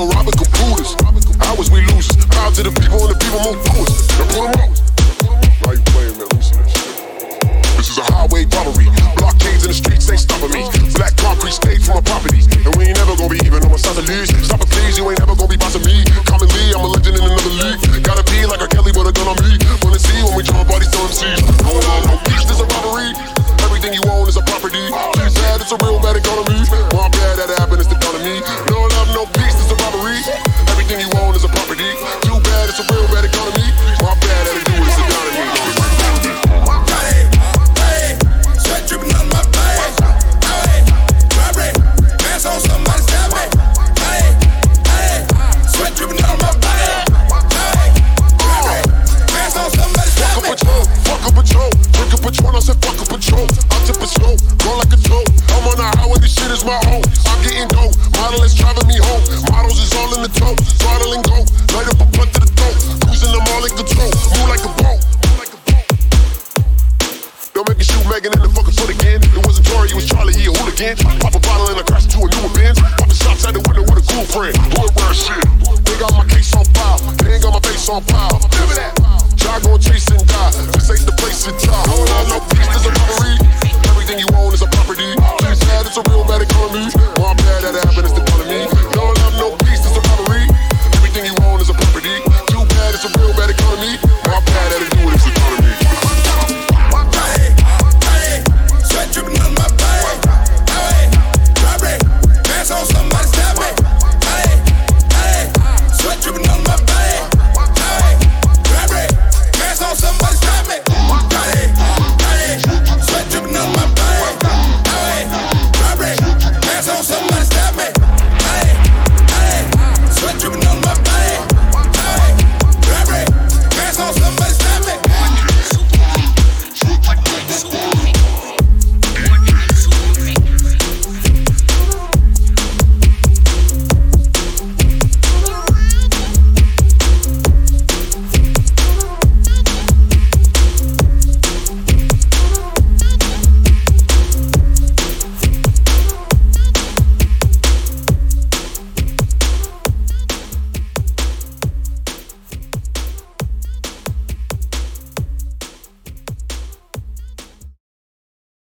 no robbers, go I was we losers. Power to the people and the people move forward. Now put them. You won't. again. Pop a bottle and I crash into a new Benz. Pop a shots out the window with a cool friend. Hood run shit. They got my case on file. They ain't got my face on file. Give it at. Y'all gon' chase and die. This ain't the place to die. Going out no peace, there's a robbery.